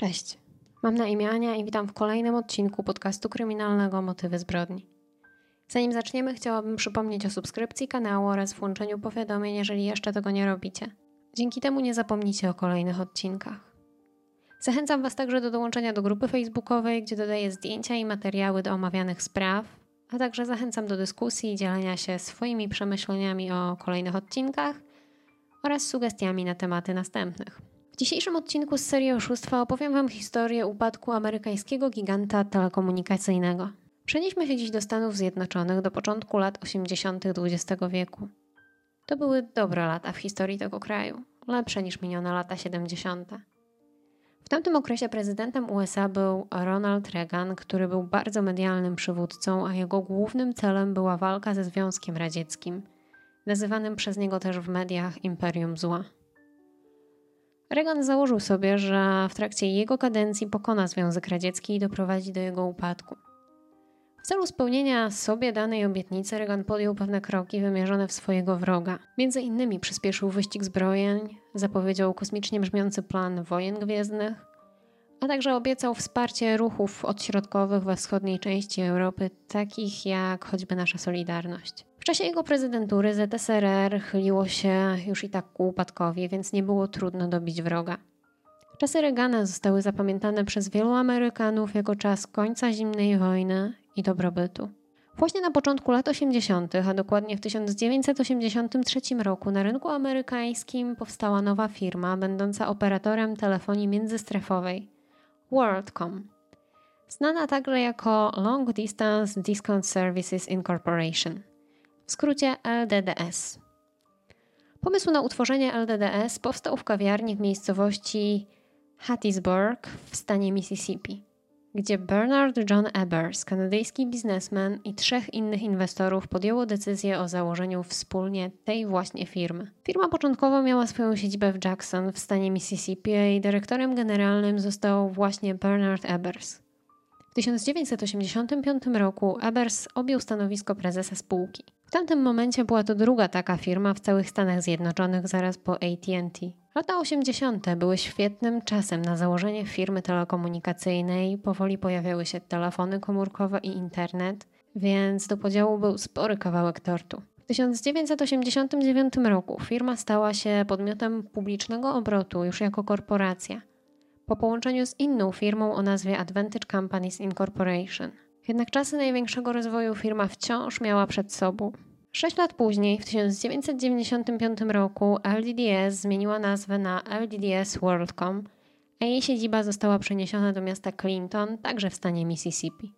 Cześć. Mam na imię Ania i witam w kolejnym odcinku podcastu kryminalnego Motywy zbrodni. Zanim zaczniemy, chciałabym przypomnieć o subskrypcji kanału oraz włączeniu powiadomień, jeżeli jeszcze tego nie robicie. Dzięki temu nie zapomnicie o kolejnych odcinkach. Zachęcam Was także do dołączenia do grupy facebookowej, gdzie dodaję zdjęcia i materiały do omawianych spraw, a także zachęcam do dyskusji i dzielenia się swoimi przemyśleniami o kolejnych odcinkach oraz sugestiami na tematy następnych. W dzisiejszym odcinku z serii oszustwa opowiem Wam historię upadku amerykańskiego giganta telekomunikacyjnego. Przenieśmy się dziś do Stanów Zjednoczonych do początku lat 80. XX wieku. To były dobre lata w historii tego kraju, lepsze niż minione lata 70. W tamtym okresie prezydentem USA był Ronald Reagan, który był bardzo medialnym przywódcą, a jego głównym celem była walka ze Związkiem Radzieckim, nazywanym przez niego też w mediach Imperium Zła. Reagan założył sobie, że w trakcie jego kadencji pokona Związek Radziecki i doprowadzi do jego upadku. W celu spełnienia sobie danej obietnicy Reagan podjął pewne kroki wymierzone w swojego wroga. Między innymi przyspieszył wyścig zbrojeń, zapowiedział kosmicznie brzmiący plan wojen gwiezdnych, a także obiecał wsparcie ruchów odśrodkowych we wschodniej części Europy, takich jak choćby nasza Solidarność. Czasie jego prezydentury ZSRR chyliło się już i tak ku upadkowi, więc nie było trudno dobić wroga. Czasy Reagana zostały zapamiętane przez wielu Amerykanów jako czas końca zimnej wojny i dobrobytu. Właśnie na początku lat 80., a dokładnie w 1983 roku na rynku amerykańskim powstała nowa firma będąca operatorem telefonii międzystrefowej WorldCom, znana także jako Long Distance Discount Services Incorporation, w skrócie LDDS. Pomysł na utworzenie LDDS powstał w kawiarni w miejscowości Hattiesburg w stanie Mississippi gdzie Bernard John Ebers, kanadyjski biznesmen i trzech innych inwestorów podjęło decyzję o założeniu wspólnie tej właśnie firmy. Firma początkowo miała swoją siedzibę w Jackson w stanie Mississippi i dyrektorem generalnym został właśnie Bernard Ebers. W 1985 roku Ebers objął stanowisko prezesa spółki. W tamtym momencie była to druga taka firma w całych Stanach Zjednoczonych zaraz po AT&T. Lata 80. były świetnym czasem na założenie firmy telekomunikacyjnej. Powoli pojawiały się telefony komórkowe i internet, więc do podziału był spory kawałek tortu. W 1989 roku firma stała się podmiotem publicznego obrotu już jako korporacja, po połączeniu z inną firmą o nazwie Advantage Companies Incorporation. Jednak czasy największego rozwoju firma wciąż miała przed sobą. Sześć lat później, w 1995 roku, LDDS zmieniła nazwę na LDDS WorldCom, a jej siedziba została przeniesiona do miasta Clinton, także w stanie Mississippi.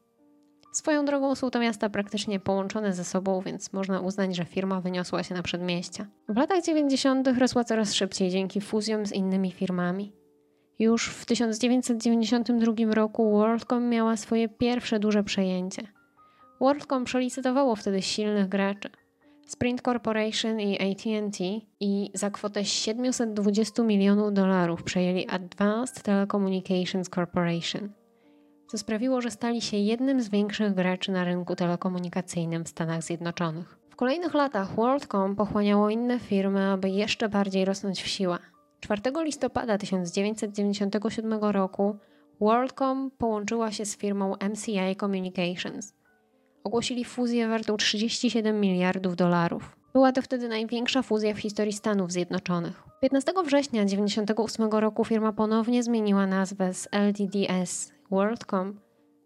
Swoją drogą są to miasta praktycznie połączone ze sobą, więc można uznać, że firma wyniosła się na przedmieścia. W latach 90. rosła coraz szybciej dzięki fuzjom z innymi firmami. Już w 1992 roku WorldCom miała swoje pierwsze duże przejęcie. WorldCom przelicytowało wtedy silnych graczy. Sprint Corporation i AT&T i za kwotę 720 milionów dolarów przejęli Advanced Telecommunications Corporation, co sprawiło, że stali się jednym z większych graczy na rynku telekomunikacyjnym w Stanach Zjednoczonych. W kolejnych latach WorldCom pochłaniało inne firmy, aby jeszcze bardziej rosnąć w siłę. 4 listopada 1997 roku WorldCom połączyła się z firmą MCI Communications – ogłosili fuzję wartą 37 miliardów dolarów. Była to wtedy największa fuzja w historii Stanów Zjednoczonych. 15 września 1998 roku firma ponownie zmieniła nazwę z LDDS WorldCom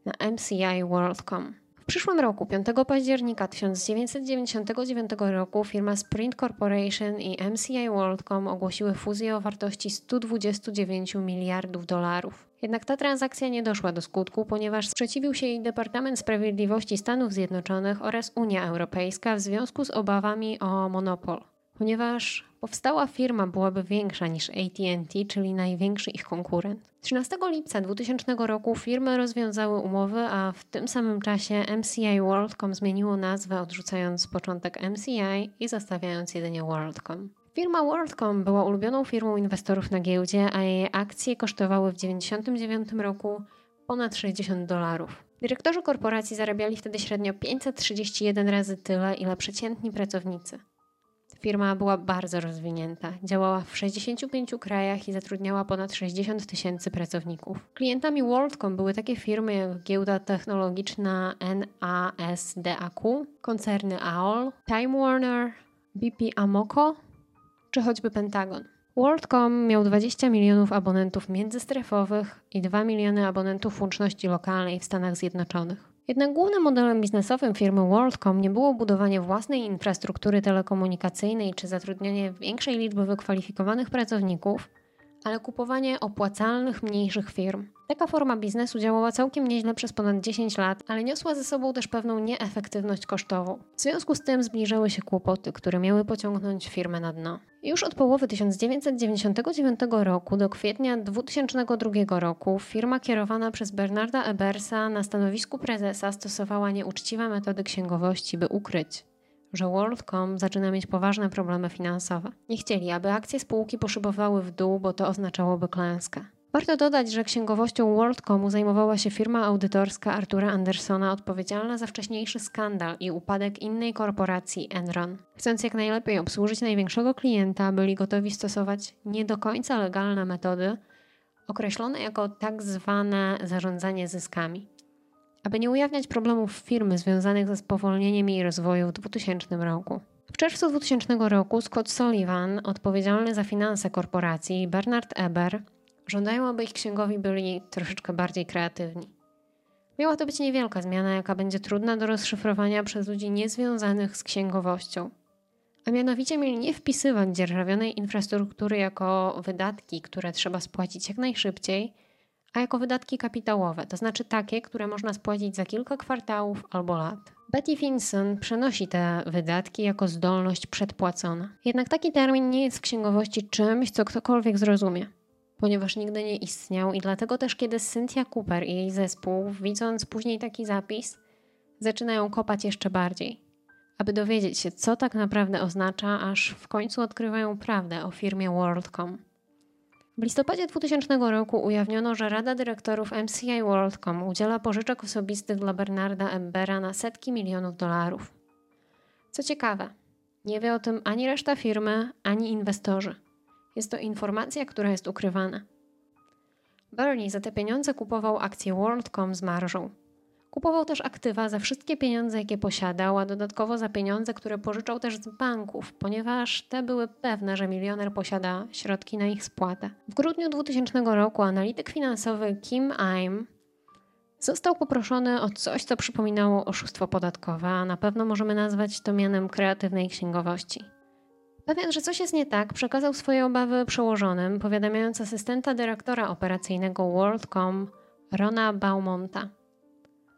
na MCI WorldCom. W przyszłym roku, 5 października 1999 roku, firma Sprint Corporation i MCI WorldCom ogłosiły fuzję o wartości 129 miliardów dolarów. Jednak ta transakcja nie doszła do skutku, ponieważ sprzeciwił się jej Departament Sprawiedliwości Stanów Zjednoczonych oraz Unia Europejska w związku z obawami o monopol. Ponieważ powstała firma byłaby większa niż AT&T, czyli największy ich konkurent. 13 lipca 2000 roku firmy rozwiązały umowy, a w tym samym czasie MCI WorldCom zmieniło nazwę, odrzucając początek MCI i zostawiając jedynie WorldCom. Firma WorldCom była ulubioną firmą inwestorów na giełdzie, a jej akcje kosztowały w 1999 roku ponad 60 dolarów. Dyrektorzy korporacji zarabiali wtedy średnio 531 razy tyle, ile przeciętni pracownicy. Firma była bardzo rozwinięta. Działała w 65 krajach i zatrudniała ponad 60 tysięcy pracowników. Klientami WorldCom były takie firmy jak giełda technologiczna NASDAQ, koncerny AOL, Time Warner, BP Amoco czy choćby Pentagon. WorldCom miał 20 milionów abonentów międzystrefowych i 2 miliony abonentów łączności lokalnej w Stanach Zjednoczonych. Jednak głównym modelem biznesowym firmy WorldCom nie było budowanie własnej infrastruktury telekomunikacyjnej czy zatrudnianie większej liczby wykwalifikowanych pracowników, ale kupowanie opłacalnych, mniejszych firm. Taka forma biznesu działała całkiem nieźle przez ponad 10 lat, ale niosła ze sobą też pewną nieefektywność kosztową. W związku z tym zbliżały się kłopoty, które miały pociągnąć firmę na dno. Już od połowy 1999 roku do kwietnia 2002 roku firma kierowana przez Bernarda Ebersa na stanowisku prezesa stosowała nieuczciwe metody księgowości, by ukryć, że WorldCom zaczyna mieć poważne problemy finansowe. Nie chcieli, aby akcje spółki poszybowały w dół, bo to oznaczałoby klęskę. Warto dodać, że księgowością WorldComu zajmowała się firma audytorska Artura Andersona, odpowiedzialna za wcześniejszy skandal i upadek innej korporacji Enron. Chcąc jak najlepiej obsłużyć największego klienta, byli gotowi stosować nie do końca legalne metody, określone jako tak zwane zarządzanie zyskami. Aby nie ujawniać problemów firmy związanych ze spowolnieniem jej rozwoju w 2000 roku. W czerwcu 2000 roku Scott Sullivan, odpowiedzialny za finanse korporacji, Bernard Eber, Żądają, aby ich księgowi byli troszeczkę bardziej kreatywni. Miała to być niewielka zmiana, jaka będzie trudna do rozszyfrowania przez ludzi niezwiązanych z księgowością. A mianowicie mieli nie wpisywać dzierżawionej infrastruktury jako wydatki, które trzeba spłacić jak najszybciej, a jako wydatki kapitałowe, to znaczy takie, które można spłacić za kilka kwartałów albo lat. Betty Finson przenosi te wydatki jako zdolność przedpłacona. Jednak taki termin nie jest w księgowości czymś, co ktokolwiek zrozumie ponieważ nigdy nie istniał i dlatego też kiedy Cynthia Cooper i jej zespół, widząc później taki zapis, zaczynają kopać jeszcze bardziej, aby dowiedzieć się, co tak naprawdę oznacza, aż w końcu odkrywają prawdę o firmie WorldCom. W listopadzie 2000 roku ujawniono, że Rada Dyrektorów MCI WorldCom udziela pożyczek osobistych dla Bernarda Embera na setki milionów dolarów. Co ciekawe, nie wie o tym ani reszta firmy, ani inwestorzy. Jest to informacja, która jest ukrywana. Bernie za te pieniądze kupował akcje WorldCom z marżą. Kupował też aktywa za wszystkie pieniądze, jakie posiadał, a dodatkowo za pieniądze, które pożyczał też z banków, ponieważ te były pewne, że milioner posiada środki na ich spłatę. W grudniu 2000 roku analityk finansowy Kim Im został poproszony o coś, co przypominało oszustwo podatkowe, a na pewno możemy nazwać to mianem kreatywnej księgowości. Pewien, że coś jest nie tak, przekazał swoje obawy przełożonym, powiadamiając asystenta dyrektora operacyjnego WorldCom Rona Baumonta.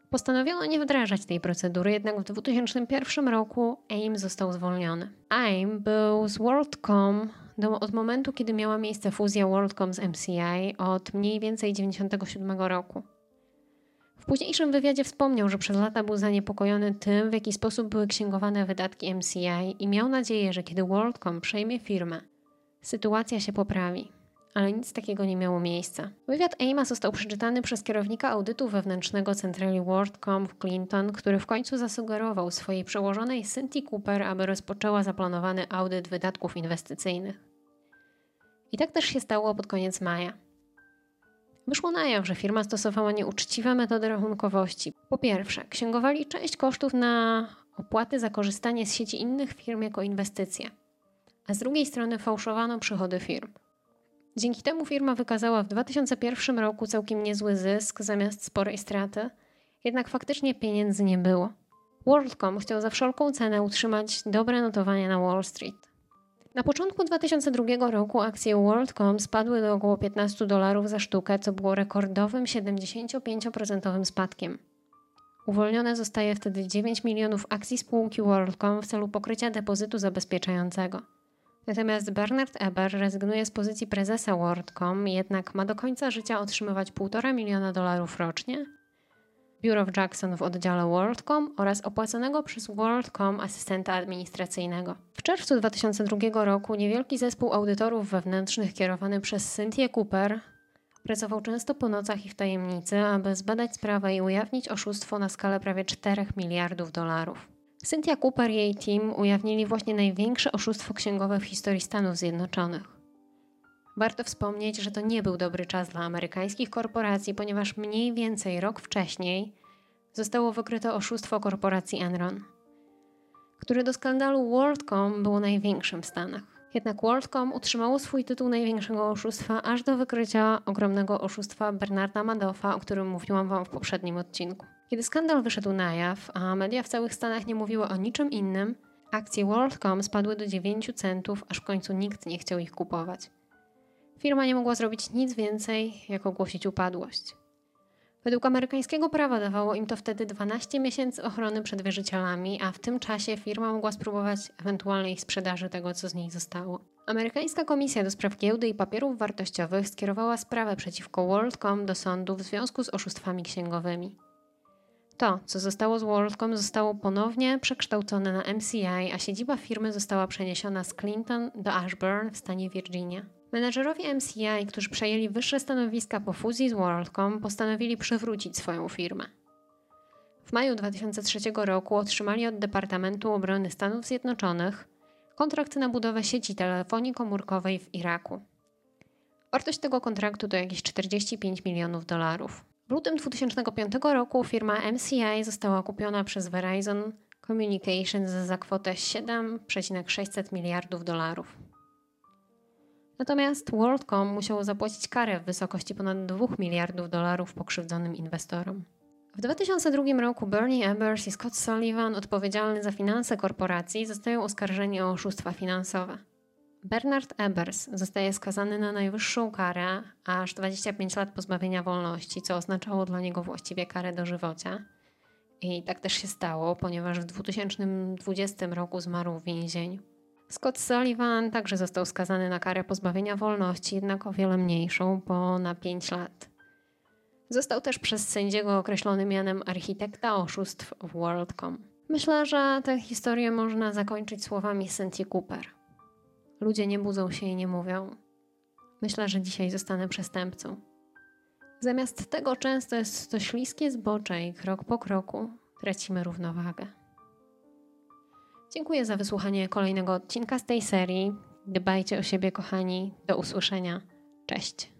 Postanowiono nie wdrażać tej procedury, jednak w 2001 roku AIM został zwolniony. AIM był z WorldCom do, od momentu, kiedy miała miejsce fuzja WorldCom z MCI od mniej więcej 1997 roku późniejszym wywiadzie wspomniał, że przez lata był zaniepokojony tym, w jaki sposób były księgowane wydatki MCI i miał nadzieję, że kiedy WorldCom przejmie firmę, sytuacja się poprawi. Ale nic takiego nie miało miejsca. Wywiad Aima został przeczytany przez kierownika audytu wewnętrznego centrali WorldCom w Clinton, który w końcu zasugerował swojej przełożonej Cynthia Cooper, aby rozpoczęła zaplanowany audyt wydatków inwestycyjnych. I tak też się stało pod koniec maja. Wyszło na jaw, że firma stosowała nieuczciwe metody rachunkowości. Po pierwsze, księgowali część kosztów na opłaty za korzystanie z sieci innych firm jako inwestycje, a z drugiej strony fałszowano przychody firm. Dzięki temu firma wykazała w 2001 roku całkiem niezły zysk zamiast sporej straty, jednak faktycznie pieniędzy nie było. WorldCom chciał za wszelką cenę utrzymać dobre notowania na Wall Street. Na początku 2002 roku akcje WorldCom spadły do około 15 dolarów za sztukę, co było rekordowym 75% spadkiem. Uwolnione zostaje wtedy 9 milionów akcji spółki WorldCom w celu pokrycia depozytu zabezpieczającego. Natomiast Bernard Eber rezygnuje z pozycji prezesa WorldCom, jednak ma do końca życia otrzymywać 1,5 miliona dolarów rocznie Bureau of Jackson w oddziale WorldCom oraz opłaconego przez WorldCom asystenta administracyjnego. W czerwcu 2002 roku niewielki zespół audytorów wewnętrznych kierowany przez Cynthia Cooper pracował często po nocach i w tajemnicy, aby zbadać sprawę i ujawnić oszustwo na skalę prawie 4 miliardów dolarów. Cynthia Cooper i jej team ujawnili właśnie największe oszustwo księgowe w historii Stanów Zjednoczonych. Warto wspomnieć, że to nie był dobry czas dla amerykańskich korporacji, ponieważ mniej więcej rok wcześniej zostało wykryte oszustwo korporacji Enron, które do skandalu WorldCom było największym w Stanach. Jednak WorldCom utrzymało swój tytuł największego oszustwa aż do wykrycia ogromnego oszustwa Bernarda Madoffa, o którym mówiłam Wam w poprzednim odcinku. Kiedy skandal wyszedł na jaw, a media w całych Stanach nie mówiły o niczym innym, akcje WorldCom spadły do 9 centów, aż w końcu nikt nie chciał ich kupować. Firma nie mogła zrobić nic więcej, jak ogłosić upadłość. Według amerykańskiego prawa dawało im to wtedy 12 miesięcy ochrony przed wierzycielami, a w tym czasie firma mogła spróbować ewentualnej sprzedaży tego, co z niej zostało. Amerykańska Komisja do Spraw Giełdy i Papierów Wartościowych skierowała sprawę przeciwko WorldCom do sądu w związku z oszustwami księgowymi. To, co zostało z WorldCom, zostało ponownie przekształcone na MCI, a siedziba firmy została przeniesiona z Clinton do Ashburn w stanie Virginia. Menedżerowie MCI, którzy przejęli wyższe stanowiska po fuzji z WorldCom, postanowili przywrócić swoją firmę. W maju 2003 roku otrzymali od Departamentu Obrony Stanów Zjednoczonych kontrakt na budowę sieci telefonii komórkowej w Iraku. Wartość tego kontraktu to jakieś 45 milionów dolarów. W lutym 2005 roku firma MCI została kupiona przez Verizon Communications za kwotę 7,600 miliardów dolarów. Natomiast WorldCom musiało zapłacić karę w wysokości ponad 2 miliardów dolarów pokrzywdzonym inwestorom. W 2002 roku Bernie Ebbers i Scott Sullivan, odpowiedzialny za finanse korporacji, zostają oskarżeni o oszustwa finansowe. Bernard Ebers zostaje skazany na najwyższą karę, aż 25 lat pozbawienia wolności, co oznaczało dla niego właściwie karę dożywocia. I tak też się stało, ponieważ w 2020 roku zmarł w więzieniu. Scott Sullivan także został skazany na karę pozbawienia wolności, jednak o wiele mniejszą, bo na 5 lat. Został też przez sędziego określony mianem architekta oszustw w WorldCom. Myślę, że tę historię można zakończyć słowami Cynthia Cooper. Ludzie nie budzą się i nie mówią. Myślę, że dzisiaj zostanę przestępcą. Zamiast tego często jest to śliskie zbocze i krok po kroku tracimy równowagę. Dziękuję za wysłuchanie kolejnego odcinka z tej serii. Dbajcie o siebie, kochani. Do usłyszenia. Cześć.